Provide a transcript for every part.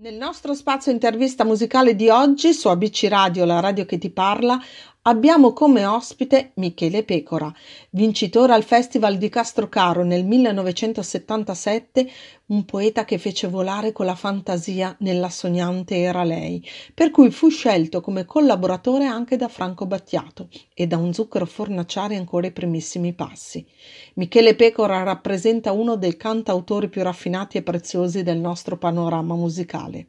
Nel nostro spazio intervista musicale di oggi su ABC Radio, la radio che ti parla, abbiamo come ospite Michele Pecora, vincitore al Festival di Castrocaro nel 1977, un poeta che fece volare con la fantasia nella sognante era lei, per cui fu scelto come collaboratore anche da Franco Battiato e da un zucchero fornaciari ancora i primissimi passi. Michele Pecora rappresenta uno dei cantautori più raffinati e preziosi del nostro panorama musicale.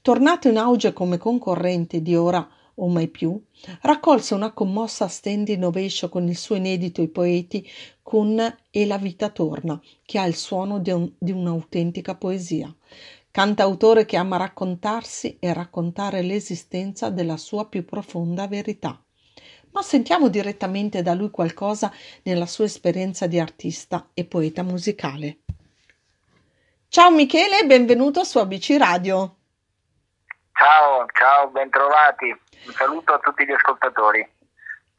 Tornato in auge come concorrente di ora o mai più, raccolse una commossa standing ovation con il suo inedito I poeti con E la vita torna, che ha il suono di, un, di un'autentica poesia. Cantautore che ama raccontarsi e raccontare l'esistenza della sua più profonda verità. Ma sentiamo direttamente da lui qualcosa nella sua esperienza di artista e poeta musicale. Ciao Michele, benvenuto su ABC Radio. Ciao, ciao, bentrovati. Un saluto a tutti gli ascoltatori.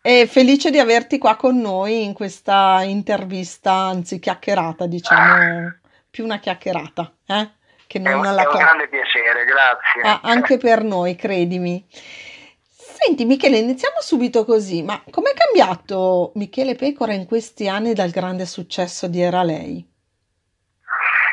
E felice di averti qua con noi in questa intervista, anzi chiacchierata, diciamo, più una chiacchierata, eh? Che non è un, alla è un grande piacere, grazie. Ah, anche per noi, credimi. Senti Michele, iniziamo subito così, ma com'è cambiato Michele Pecora in questi anni dal grande successo di Era Lei?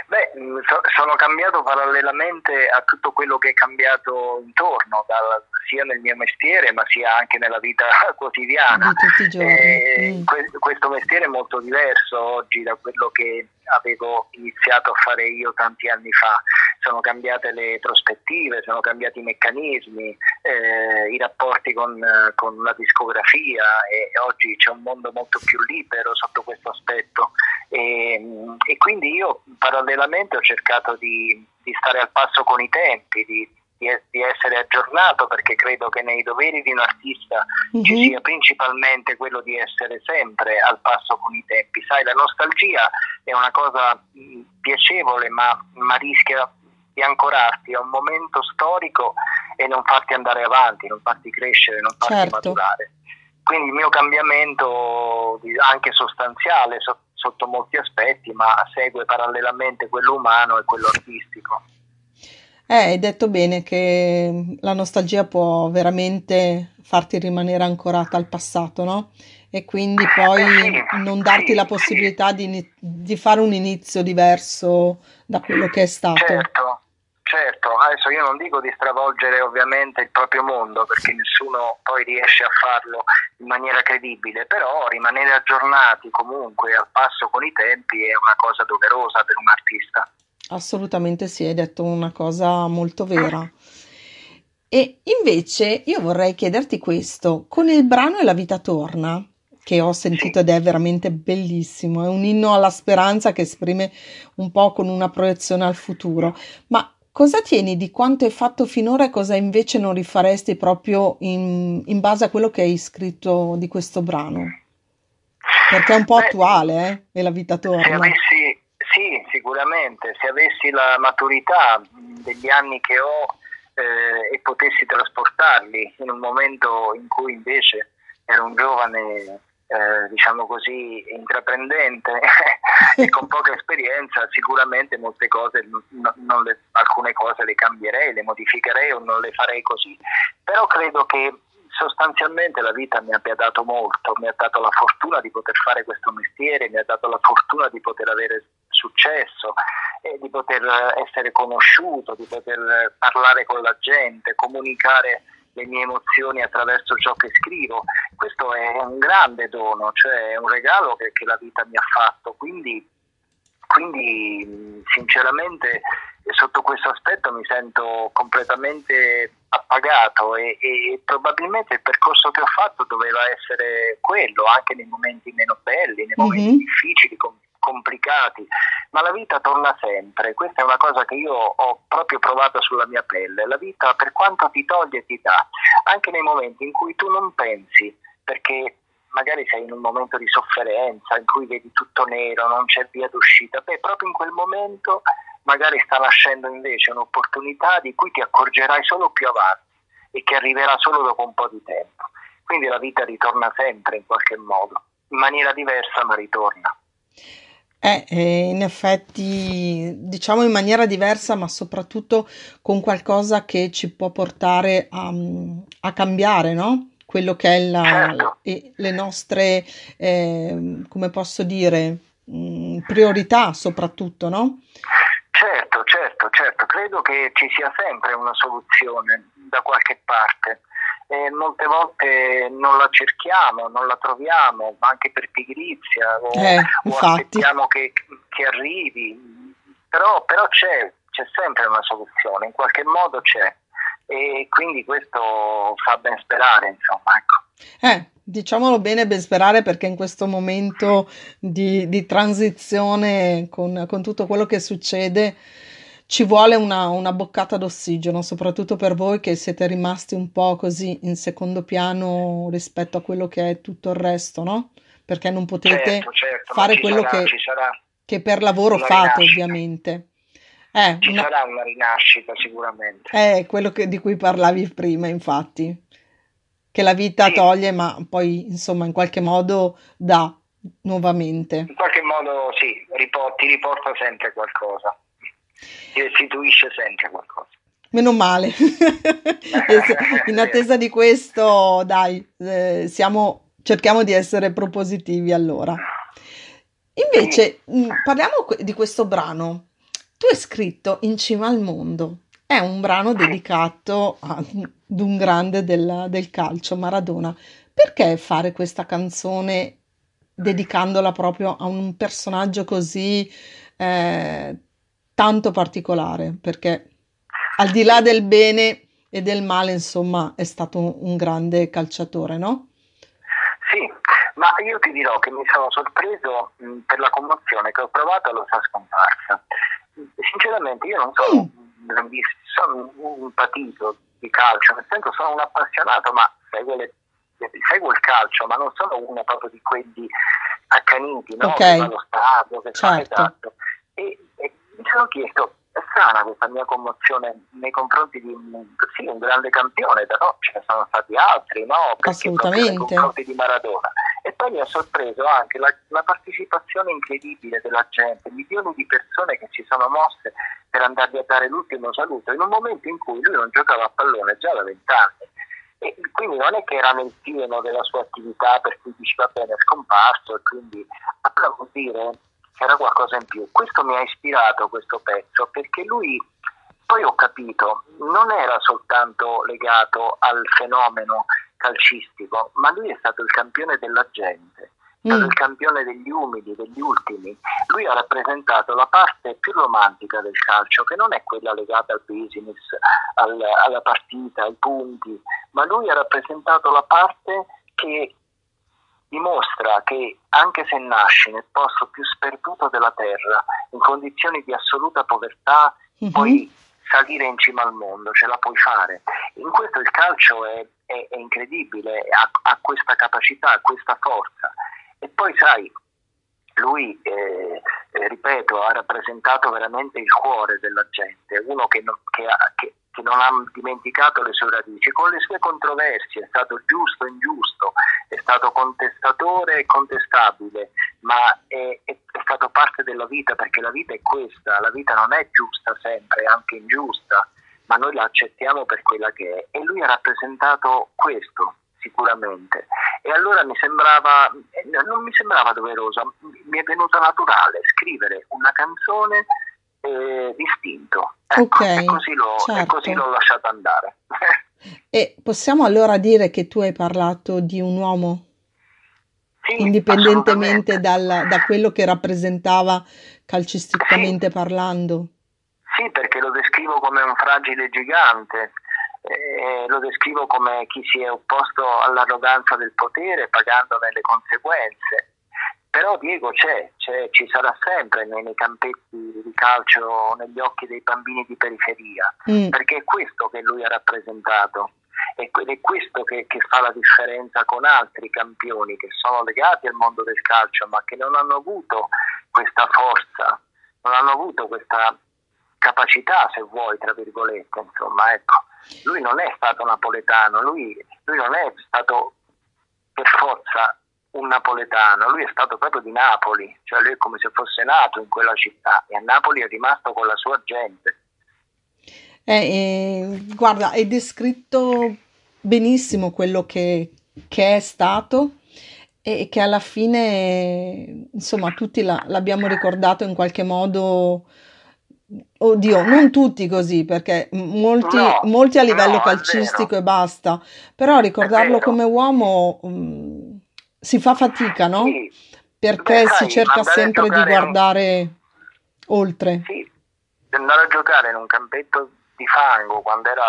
Beh, so, sono cambiato parallelamente a tutto quello che è cambiato intorno, dal, sia nel mio mestiere ma sia anche nella vita quotidiana. Eh, mm. que- questo mestiere è molto diverso oggi da quello che avevo iniziato a fare io tanti anni fa. Sono cambiate le prospettive, sono cambiati i meccanismi, eh, i rapporti con, con, la discografia e, e oggi c'è un mondo molto più libero sotto questo aspetto. E, e quindi io parallelamente ho cercato di, di, stare al passo con i tempi, di, di, essere aggiornato perché credo che nei doveri di un artista uh-huh. ci mhm. sia principalmente quello di essere sempre al passo con i tempi. Sai, la nostalgia è una cosa piacevole ma, ma rischia di ancorarti a un momento storico e non farti andare avanti, non farti crescere, non farti certo. maturare. Quindi il mio cambiamento anche sostanziale sotto molti aspetti, ma segue parallelamente quello umano e quello artistico. Eh, hai detto bene che la nostalgia può veramente farti rimanere ancorata al passato, no? E quindi poi eh, sì, non darti la possibilità di, di, fare un inizio diverso da quello che è stato. Certo, certo, adesso io non dico di stravolgere ovviamente il proprio mondo perché nessuno poi riesce a farlo in maniera credibile, però rimanere aggiornati comunque al passo con i tempi è una cosa doverosa per un artista. Assolutamente sì, hai detto una cosa molto vera. E invece io vorrei chiederti questo, con il brano E la vita torna, che ho sentito ed è veramente bellissimo, è un inno alla speranza che esprime un po' con una proiezione al futuro, ma cosa tieni di quanto hai fatto finora e cosa invece non rifaresti proprio in, in base a quello che hai scritto di questo brano? Perché è un po' Beh, attuale, eh? E la vita torna. Se avessi, sì, sicuramente, se avessi la maturità degli anni che ho eh, e potessi trasportarli in un momento in cui invece ero un giovane, eh, diciamo così, intraprendente e con poca esperienza, sicuramente molte cose, non le, alcune cose le cambierei, le modificherei o non le farei così. Però credo che sostanzialmente la vita mi abbia dato molto, mi ha dato la fortuna di poter fare questo mestiere, mi ha dato la fortuna di poter avere successo, eh, di poter essere conosciuto, di poter parlare con la gente, comunicare le mie emozioni attraverso ciò che scrivo. Questo è un grande dono, cioè è un regalo che, che la vita mi ha fatto. Quindi, quindi sinceramente sotto questo aspetto mi sento completamente appagato e, e, probabilmente il percorso che ho fatto doveva essere quello, anche nei momenti meno belli, nei momenti mm-hmm. difficili, com- complicati, ma la vita torna sempre, questa è una cosa che io ho proprio provato sulla mia pelle, la vita per quanto ti toglie ti dà, anche nei momenti in cui tu non pensi, perché magari sei in un momento di sofferenza in cui vedi tutto nero, non c'è via d'uscita, beh proprio in quel momento magari sta nascendo invece un'opportunità di cui ti accorgerai solo più avanti e che arriverà solo dopo un po' di tempo. Quindi la vita ritorna sempre in qualche modo, in maniera diversa ma ritorna. Eh, eh, in effetti, diciamo in maniera diversa, ma soprattutto con qualcosa che ci può portare a, a cambiare, no? Quello che è la, certo. le nostre, eh, come posso dire, mh, priorità soprattutto, no? Certo, certo, certo, credo che ci sia sempre una soluzione da qualche parte. E molte volte non la cerchiamo, non la troviamo, anche per pigrizia, o, eh, o aspettiamo che, che arrivi, però, però c'è, c'è sempre una soluzione, in qualche modo c'è e quindi questo fa ben sperare, insomma. Ecco. Eh, diciamolo bene, ben sperare perché in questo momento di, di transizione con, con, tutto quello che succede ci vuole una, una, boccata d'ossigeno, soprattutto per voi che siete rimasti un po' così in secondo piano rispetto a quello che è tutto il resto, no? Perché non potete certo, certo, fare quello sarà, che, che, per lavoro fate, ovviamente. Eh, ci una... sarà una rinascita sicuramente. È quello che, di cui parlavi prima, infatti che la vita sì. toglie, ma poi insomma in qualche modo dà nuovamente. In qualche modo sì, riport- ti riporta sempre qualcosa, ti restituisce sempre qualcosa. Meno male, in attesa di questo, dai, eh, siamo, cerchiamo di essere propositivi allora. Invece, mh, parliamo di questo brano. Tu hai scritto In cima al mondo. È un brano dedicato ad un grande del, del calcio, Maradona. Perché fare questa canzone dedicandola proprio a un personaggio così eh, tanto particolare? Perché al di là del bene e del male, insomma, è stato un, un grande calciatore, no? Sì, ma io ti dirò che mi sono sorpreso mh, per la commozione che ho provato alla sua scomparsa. Sinceramente, io non sono mm sono un patito di calcio, nel senso sono un appassionato, ma seguo, le, seguo il calcio, ma non sono uno proprio di quelli accaniti, no? Okay. Che stadio, che certo. esatto. E, e mi sono chiesto, è strana questa mia commozione nei confronti di un, sì, un grande campione, però ce ne sono stati altri, no? Perché Assolutamente. nei confronti di Maradona. E poi mi ha sorpreso anche la, la, partecipazione incredibile della gente, milioni di persone che si sono mosse per andargli a dare l'ultimo saluto in un momento in cui lui non giocava a pallone già da vent'anni. E quindi non è che era nel pieno della sua attività per cui diceva bene è scomparso e quindi applaudire c'era qualcosa in più. Questo mi ha ispirato questo pezzo perché lui poi ho capito non era soltanto legato al fenomeno calcistico, ma lui è stato il campione della gente, è stato mm. il campione degli umili, degli ultimi. Lui ha rappresentato la parte più romantica del calcio, che non è quella legata al business, al, alla partita, ai punti, ma lui ha rappresentato la parte che dimostra che anche se nasci nel posto più sperduto della terra, in condizioni di assoluta povertà, mm-hmm. puoi salire in cima al mondo, ce la puoi fare. In questo il calcio è, è, è incredibile, ha, ha, questa capacità, ha questa forza. E poi sai, lui, eh, eh, ripeto, ha rappresentato veramente il cuore della gente, uno che, non, che, ha, che, che non ha dimenticato le sue radici, con le sue controversie, è stato giusto e ingiusto, è stato contestatore e contestabile, ma è, è, è, stato parte della vita perché la vita è questa, la vita non è giusta sempre, è anche ingiusta, ma noi la accettiamo per quella che è. E lui ha rappresentato questo sicuramente. E allora mi sembrava, non mi sembrava doverosa, mi è venuta naturale scrivere una canzone eh, distinto. Ecco, okay, e, così l'ho, certo. e così l'ho lasciato andare. e possiamo allora dire che tu hai parlato di un uomo? Sì, indipendentemente dal, da quello che rappresentava calcisticamente sì. parlando? Sì, perché lo descrivo come un fragile gigante, eh, lo descrivo come chi si è opposto all'arroganza del potere pagandone le conseguenze però Diego c'è, c'è, ci sarà sempre nei, nei, campetti di calcio negli occhi dei bambini di periferia, mm. perché è questo che lui ha rappresentato ed è questo che, che, fa la differenza con altri campioni che sono legati al mondo del calcio ma che non hanno avuto questa forza, non hanno avuto questa capacità, se vuoi, tra virgolette, insomma, ecco. Lui non è stato napoletano, lui, lui non è stato per forza un napoletano, lui è stato proprio di Napoli, cioè lui è come se fosse nato in quella città e a Napoli è rimasto con la sua gente. Eh, eh, guarda, hai descritto benissimo quello che, che, è stato e che alla fine, insomma, tutti la, l'abbiamo ricordato in qualche modo. Oddio, non tutti così, perché molti, no, molti a livello no, calcistico e basta, però ricordarlo come uomo um, si fa fatica, no? Sì. Perché Beh, si cerca sempre di guardare un... oltre. Sì, andare a giocare in un campetto di fango quando era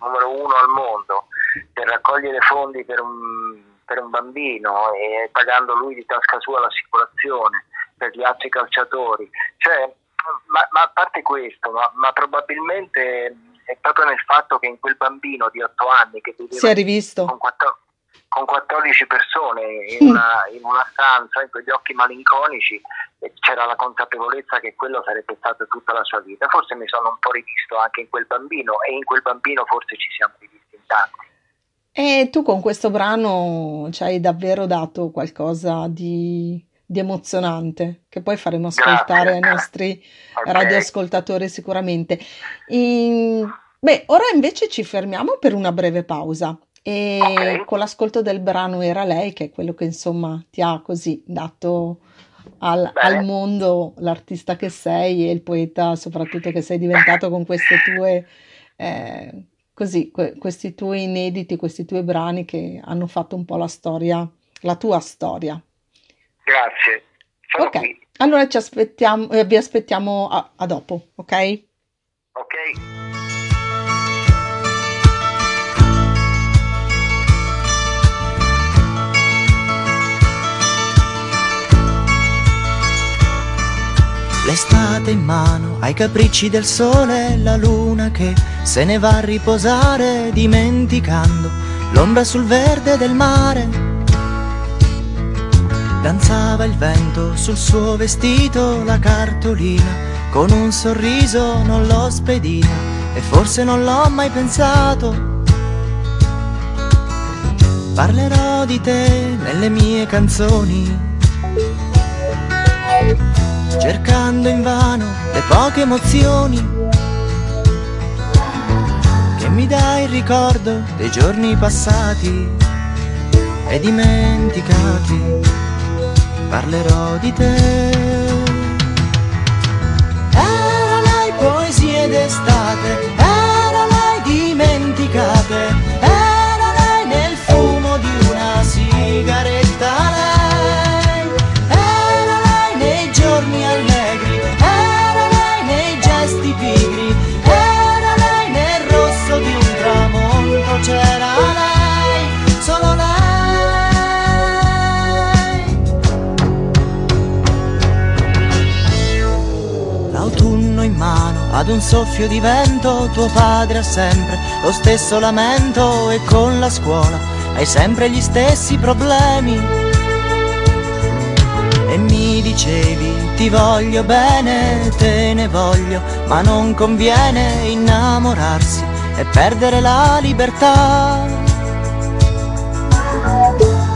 numero uno al mondo per raccogliere fondi per un, per un bambino e pagando lui di tasca sua l'assicurazione per gli altri calciatori. Cioè, ma, ma, a parte questo, ma, ma, probabilmente è proprio nel fatto che in quel bambino di 8 anni che viveva si è rivisto con 14, con 14 persone in una, in una stanza, in quegli occhi malinconici, c'era la consapevolezza che quello sarebbe stato tutta la sua vita. Forse mi sono un po' rivisto anche in quel bambino e in quel bambino forse ci siamo rivisti in tanti. E tu con questo brano ci hai davvero dato qualcosa di, di emozionante che poi faremo ascoltare ai nostri okay. radioascoltatori sicuramente. E, beh, ora invece ci fermiamo per una breve pausa e okay. con l'ascolto del brano Era lei, che è quello che insomma ti ha così dato al, al, mondo l'artista che sei e il poeta soprattutto che sei diventato con queste tue eh, così, que- questi tuoi inediti, questi tuoi brani che hanno fatto un po' la storia, la tua storia. Grazie. Sono ok, qui. allora ci aspettiamo, eh, vi aspettiamo a, a dopo, ok? Ok. L'estate in mano ai capricci del sole e la luna che se ne va a riposare dimenticando l'ombra sul verde del mare. Danzava il vento sul suo vestito, la cartolina, con un sorriso non l'ho spedita e forse non l'ho mai pensato. Parlerò di te nelle mie canzoni cercando invano le poche emozioni che mi dà il ricordo dei giorni passati e dimenticati. Parlerò di te. Era lei poesie d'estate, era lei dimenticate, Ad un soffio di vento tuo padre ha sempre lo stesso lamento e con la scuola hai sempre gli stessi problemi. E mi dicevi ti voglio bene, te ne voglio, ma non conviene innamorarsi e perdere la libertà.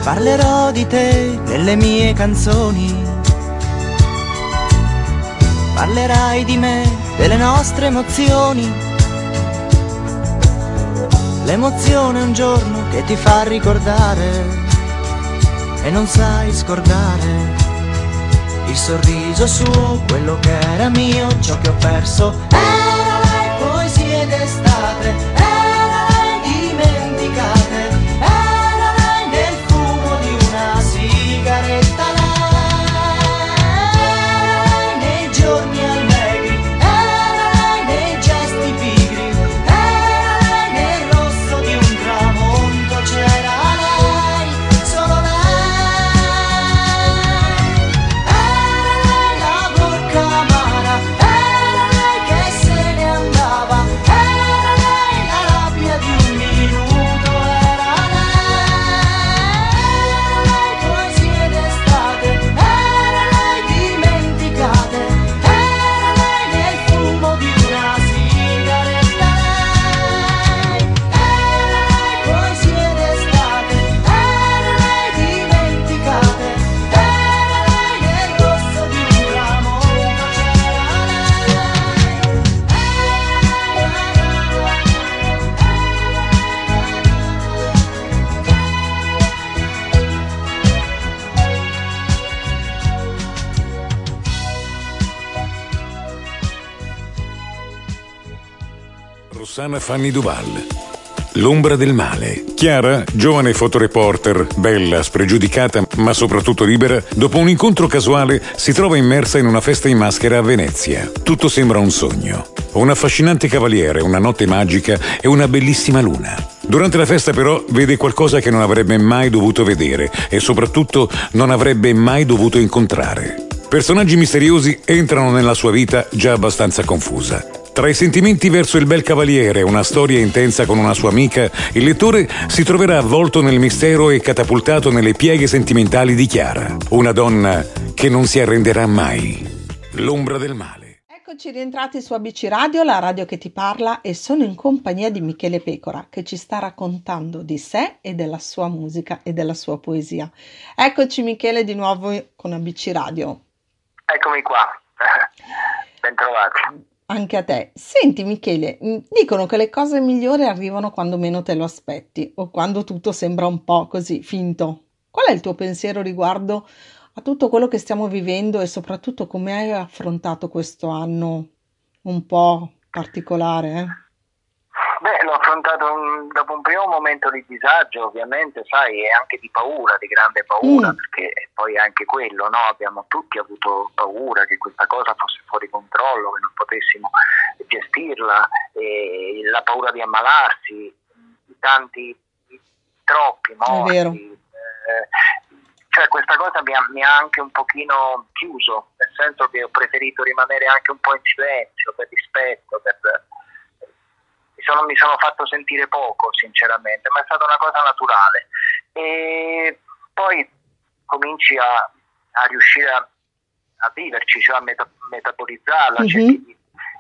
Parlerò di te nelle mie canzoni, parlerai di me delle nostre emozioni. L'emozione è un giorno che ti fa ricordare e non sai scordare il sorriso suo, quello che era mio, ciò che ho perso. Era lei poesie d'estate Rossana Fanny Duval. L'ombra del male. Chiara, giovane fotoreporter, bella, spregiudicata, ma soprattutto libera, dopo un incontro casuale si trova immersa in una festa in maschera a Venezia. Tutto sembra un sogno. Un affascinante cavaliere, una notte magica e una bellissima luna. Durante la festa però vede qualcosa che non avrebbe mai dovuto vedere e soprattutto non avrebbe mai dovuto incontrare. Personaggi misteriosi entrano nella sua vita già abbastanza confusa. Tra i sentimenti verso il bel cavaliere e una storia intensa con una sua amica, il lettore si troverà avvolto nel mistero e catapultato nelle pieghe sentimentali di Chiara, una donna che non si arrenderà mai. L'ombra del male. Eccoci rientrati su ABC Radio, la radio che ti parla e sono in compagnia di Michele Pecora che ci sta raccontando di sé e della sua musica e della sua poesia. Eccoci Michele di nuovo con ABC Radio. Eccomi qua, bentrovati. Anche a te. Senti Michele, mm, dicono che le cose migliori arrivano quando meno te lo aspetti o quando tutto sembra un po' così finto. Qual è il tuo pensiero riguardo a tutto quello che stiamo vivendo e soprattutto come hai affrontato questo anno un po' particolare? Eh? Beh, l'ho affrontato un, dopo un primo momento di disagio, ovviamente, sai, e anche di paura, di grande paura, mm. perché poi anche quello, no? Abbiamo tutti avuto paura che questa cosa fosse fuori controllo, che non potessimo gestirla, la paura di ammalarsi, tanti, troppi morti. Eh, cioè questa cosa mi ha, mi ha, anche un pochino chiuso, nel senso che ho preferito rimanere anche un po' in silenzio per rispetto, per, mi sono, mi sono fatto sentire poco sinceramente, ma è stata una cosa naturale. E poi cominci a, a riuscire a, a, viverci, cioè a meta, metabolizzarla, mm-hmm. cerchi di,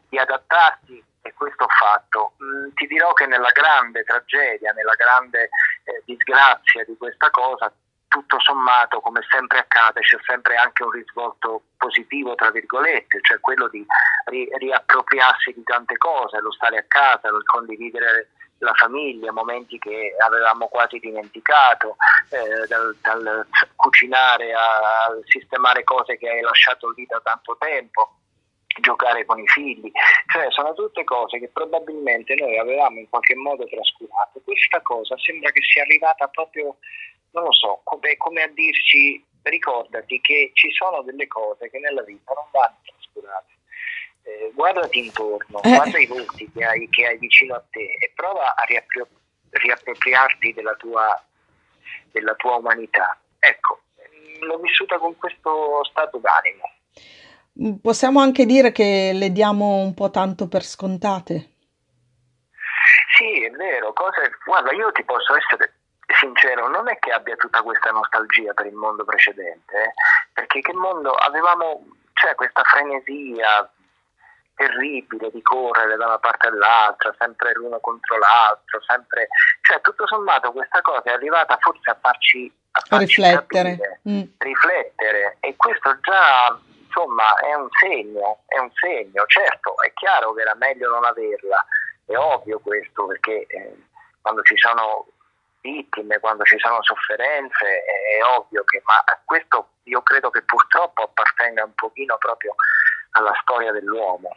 di, adattarti e questo ho fatto. Mm, ti dirò che nella grande tragedia, nella grande eh, disgrazia di questa cosa, tutto sommato, come sempre accade, c'è sempre anche un risvolto positivo, tra virgolette, cioè quello di ri- riappropriarsi di tante cose, lo stare a casa, il condividere la famiglia, momenti che avevamo quasi dimenticato, eh, dal, dal, cucinare a sistemare cose che hai lasciato lì da tanto tempo giocare con i figli, cioè sono tutte cose che probabilmente noi avevamo in qualche modo trascurato. Questa cosa sembra che sia arrivata proprio non lo so, come, come a dirci ricordati che ci sono delle cose che nella vita non vanno trascurate. Eh, guardati intorno, eh. guarda i volti che hai, che hai, vicino a te e prova a riappro- riappropriarti della tua, della tua umanità. Ecco, l'ho vissuta con questo stato d'animo. Mm, possiamo anche dire che le diamo un po' tanto per scontate. Sì, è vero, cose, guarda, io ti posso essere sincero, non è che abbia tutta questa nostalgia per il mondo precedente, eh? perché che mondo avevamo, cioè questa frenesia terribile di correre da una parte all'altra, sempre l'uno contro l'altro, sempre, cioè tutto sommato questa cosa è arrivata forse a farci, a farci riflettere. Capire, mm. riflettere e questo già insomma è un segno, è un segno, certo è chiaro che era meglio non averla, è ovvio questo perché eh, quando ci sono vittime, quando ci sono sofferenze, è ovvio che, ma questo io credo che purtroppo appartenga un pochino proprio alla storia dell'uomo.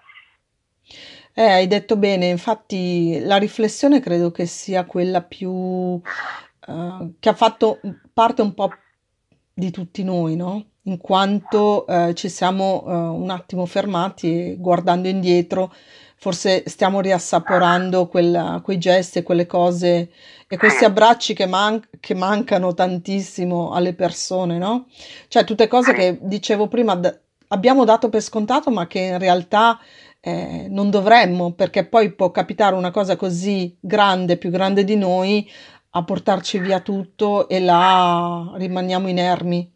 Eh, hai detto bene, infatti la riflessione credo che sia quella più uh, che ha fatto parte un po' di tutti noi, no? In quanto uh, ci siamo uh, un attimo fermati guardando indietro forse stiamo riassaporando quella, quei gesti e quelle cose e questi abbracci che, man- che, mancano tantissimo alle persone, no? Cioè tutte cose che dicevo prima d- abbiamo dato per scontato ma che in realtà eh, non dovremmo perché poi può capitare una cosa così grande, più grande di noi, a portarci via tutto e là rimaniamo inermi.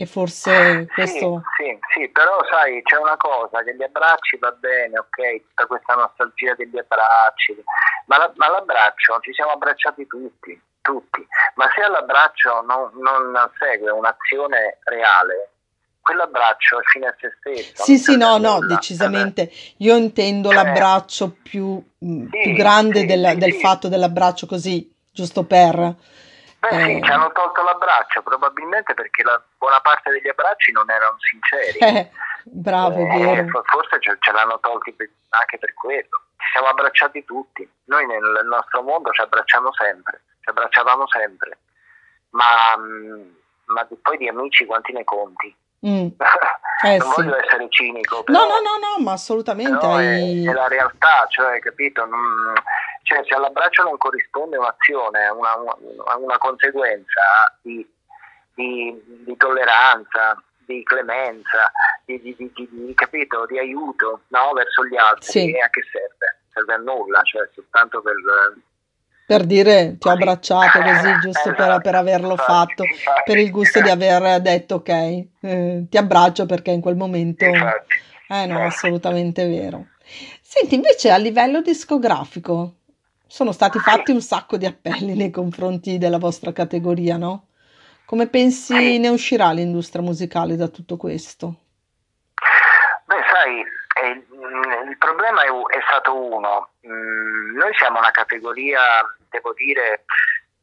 E forse questo... Sì, sì, sì, però sai, c'è una cosa, che gli abbracci va bene, ok, tutta questa nostalgia degli abbracci, ma, la, ma l'abbraccio, ci siamo abbracciati tutti, tutti, ma se all'abbraccio non, non segue un'azione reale, quell'abbraccio è fine a se stesso. Sì, sì, no, no, decisamente. Io intendo eh, l'abbraccio più, mm, sì, più grande sì, del, del fatto dell'abbraccio così, giusto per... Beh eh. sì, ci hanno tolto l'abbraccio, probabilmente perché la buona parte degli abbracci non erano sinceri. Eh, bravo, eh, Forse ce, ce, l'hanno tolti anche per quello. ci siamo abbracciati tutti. Noi nel nostro mondo ci abbracciamo sempre, ci abbracciavamo sempre, ma, mm, ma poi di amici quanti ne conti? Mm. Eh, non sì. voglio essere cinico, però, no, no, no, no, ma assolutamente hai... è, è, la realtà, cioè, capito? Non, cioè, se all'abbraccio non corrisponde un'azione, una, una, una conseguenza di, di, di, tolleranza, di clemenza, di, di, capito? di aiuto no? verso gli altri, sì. a che serve? Serve a nulla, cioè soltanto per per dire ti ho abbracciato così, giusto per, per, averlo fatto, per il gusto di aver detto ok, eh, ti abbraccio perché in quel momento... Eh no, assolutamente vero. Senti, invece a livello discografico sono stati fatti un sacco di appelli nei confronti della vostra categoria, no? Come pensi ne uscirà l'industria musicale da tutto questo? Beh, sai, eh, il problema è, è stato uno. Mm, noi siamo una categoria devo dire,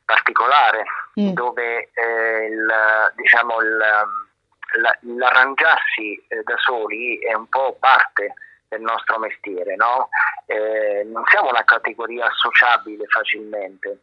particolare, mm. dove eh, il, diciamo, il, la, l'arrangiarsi eh, da soli è un po' parte del nostro mestiere, no? eh, non siamo una categoria associabile facilmente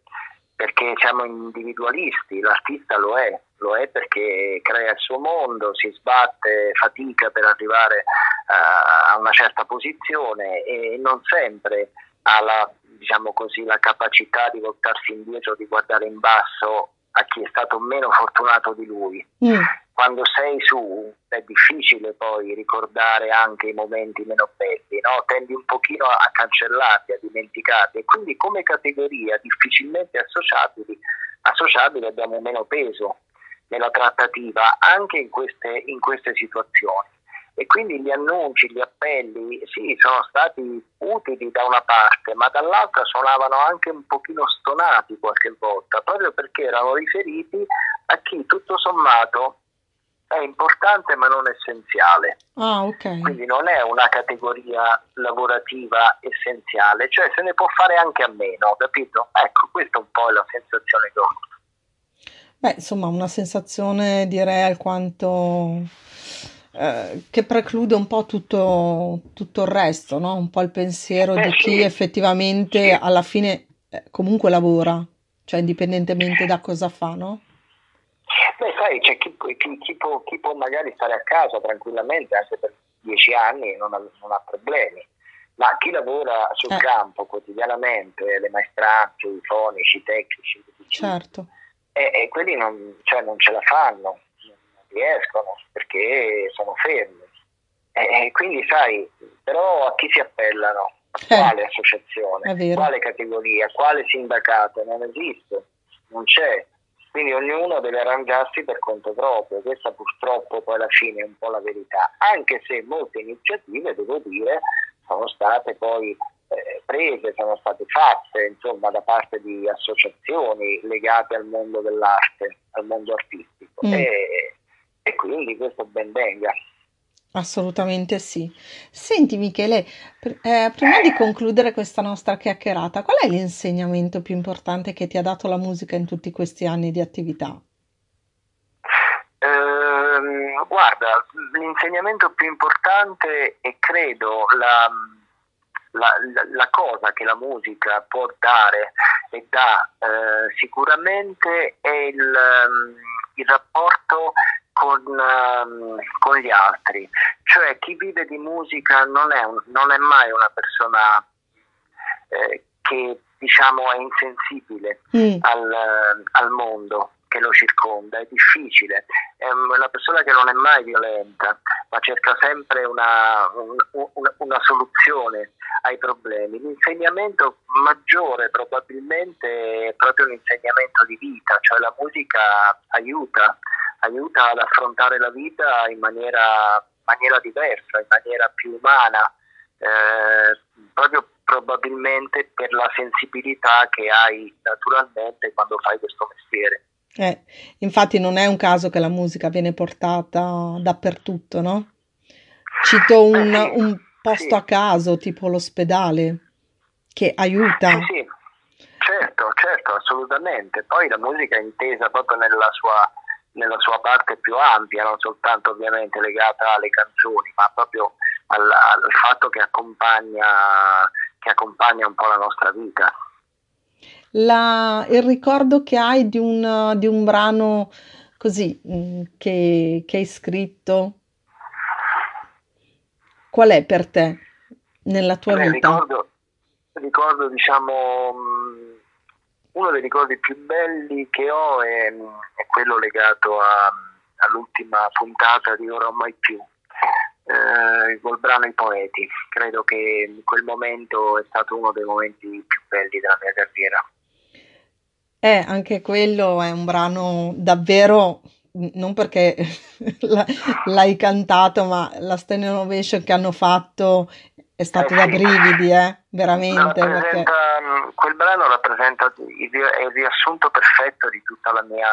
perché siamo individualisti, l'artista lo è, lo è perché crea il suo mondo, si sbatte, fatica per arrivare uh, a una certa posizione e non sempre ha la diciamo così, la capacità di voltarsi indietro, di guardare in basso a chi è stato meno fortunato di lui. Mm. Quando sei su è difficile poi ricordare anche i momenti meno belli, no? tendi un pochino a cancellarli, a dimenticarli e quindi come categoria difficilmente associabili, associabili abbiamo meno peso nella trattativa anche in queste, in queste situazioni e quindi gli annunci, gli appelli, sì, sono stati utili da una parte, ma dall'altra suonavano anche un pochino stonati qualche volta, proprio perché erano riferiti a chi tutto sommato è importante ma non essenziale. Ah, okay. Quindi non è una categoria lavorativa essenziale, cioè se ne può fare anche a meno, capito? Ecco, questa un po' è la sensazione che ho. Beh, insomma, una sensazione direi alquanto eh, che preclude un po' tutto, tutto il resto, no? un po' il pensiero eh, di chi sì. effettivamente sì. alla fine eh, comunque lavora, cioè indipendentemente da cosa fa, no? Beh, sai, c'è chi, chi, chi, può, chi, può, magari stare a casa tranquillamente anche per dieci anni e non ha, non ha problemi, ma chi lavora sul eh. campo quotidianamente, le maestranze, i fonici, i tecnici, certo. e, e quelli non, cioè, non ce la fanno riescono perché sono fermi. E, quindi sai, però a chi si appellano? A eh, quale associazione? Quale categoria? Quale sindacato? Non esiste, non c'è. Quindi ognuno deve arrangiarsi per conto proprio, questa purtroppo poi alla fine è un po' la verità, anche se molte iniziative, devo dire, sono state poi eh, prese, sono state fatte insomma, da parte di associazioni legate al mondo dell'arte, al mondo artistico. Mm. E, e quindi questo ben venga. Assolutamente sì. Senti Michele, pr- eh, prima di concludere questa nostra chiacchierata, qual è l'insegnamento più importante che ti ha dato la musica in tutti questi anni di attività? Eh, guarda, l'insegnamento più importante e credo la, la, la, la, cosa che la musica può dare e dà eh, sicuramente è il, il rapporto con, um, con, gli altri, cioè chi vive di musica non è, un, non è mai una persona eh, che diciamo è insensibile mm. al, al, mondo che lo circonda, è difficile, è una persona che non è mai violenta, ma cerca sempre una, una, una soluzione ai problemi. L'insegnamento maggiore probabilmente è proprio l'insegnamento di vita, cioè la musica aiuta aiuta ad affrontare la vita in maniera, maniera diversa, in maniera più umana, eh, proprio probabilmente per la sensibilità che hai naturalmente quando fai questo mestiere. Eh, infatti non è un caso che la musica viene portata dappertutto, no? Cito un, eh sì, un posto sì. a caso, tipo l'ospedale, che aiuta. Sì, sì, certo, certo, assolutamente. Poi la musica è intesa proprio nella sua nella sua parte più ampia, non soltanto ovviamente legata alle canzoni, ma proprio al, al fatto che accompagna che accompagna un po' la nostra vita. La, il ricordo che hai di un, di un brano così mm, che, che hai scritto, qual è per te nella tua Beh, vita? Ricordo, ricordo diciamo, mm, uno dei ricordi più belli che ho è, è quello legato a, all'ultima puntata di Ora o Mai Più, eh, col brano I Poeti. Credo che in quel momento è stato uno dei momenti più belli della mia carriera. Eh, anche quello è un brano davvero, non perché l'hai cantato, ma la stand innovation che hanno fatto è stato eh da brividi, eh, veramente. Perché... Quel brano rappresenta il, il riassunto perfetto di tutta la mia,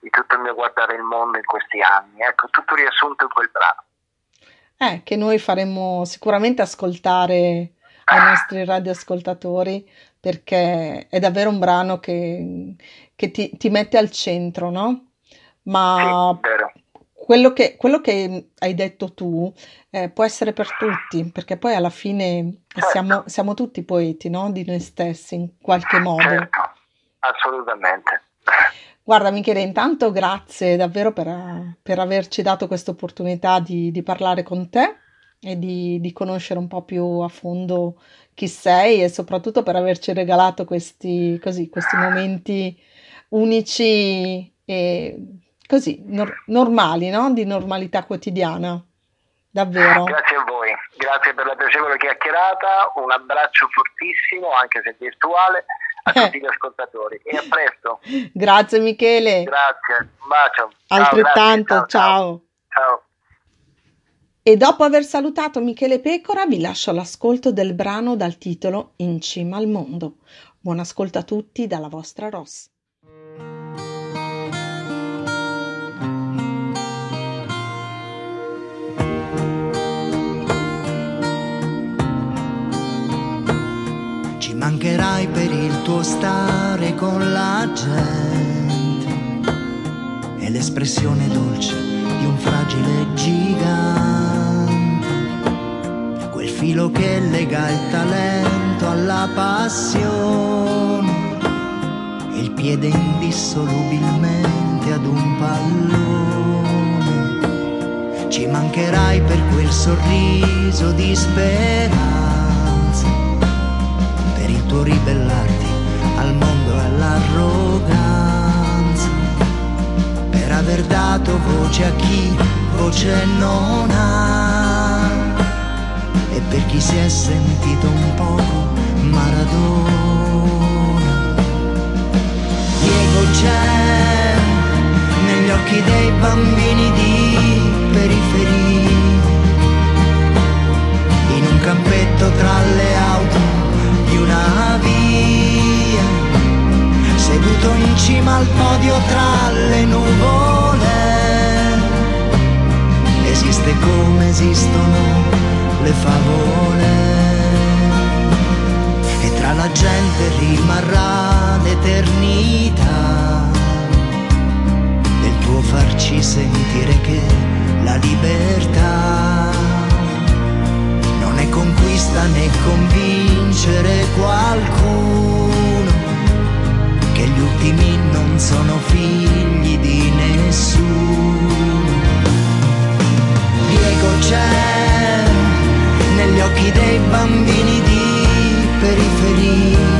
di tutto il mio guardare il mondo in questi anni. Ecco, tutto riassunto in quel brano. Eh, che noi faremo sicuramente ascoltare ai nostri radioascoltatori perché è davvero un brano che, che ti, ti, mette al centro, no? Ma quello, che, quello che, hai detto tu eh, può essere per tutti, perché poi alla fine certo. siamo, siamo, tutti poeti, no? Di noi stessi in qualche modo. Certo, assolutamente. Guarda Michele, intanto grazie davvero per, per averci dato questa opportunità di, di parlare con te e di, di, conoscere un po' più a fondo chi sei e soprattutto per averci regalato questi, così, questi momenti unici e così nor- normali, no? di normalità quotidiana. Davvero. Grazie a voi, grazie per la piacevole chiacchierata, un abbraccio fortissimo, anche se virtuale, a eh. tutti gli ascoltatori e a presto. Grazie Michele. Grazie, un bacio. Altrettanto, ciao. ciao. ciao. E dopo aver salutato Michele Pecora vi lascio l'ascolto del brano dal titolo In cima al mondo. Buon ascolto a tutti dalla vostra Ross. Ci mancherai per il tuo stare con la gente e l'espressione dolce di un fragile gigante filo che lega il talento alla passione il piede indissolubilmente ad un pallone. Ci mancherai per quel sorriso di speranza, per il tuo ribellarti al mondo e all'arroganza, per aver dato voce a chi voce non ha e per chi si è sentito un poco le favole. E tra la gente rimarrà l'eternità. Del tuo farci sentire che la libertà non è conquista né convincere qualcuno che gli ultimi non sono figli di nessuno. Diego c'è negli occhi dei bambini di periferia,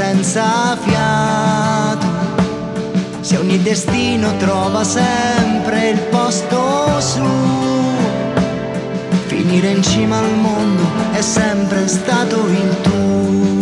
senza fiato. Se ogni destino trova sempre il posto suo, finire in cima al mondo è sempre stato il tuo.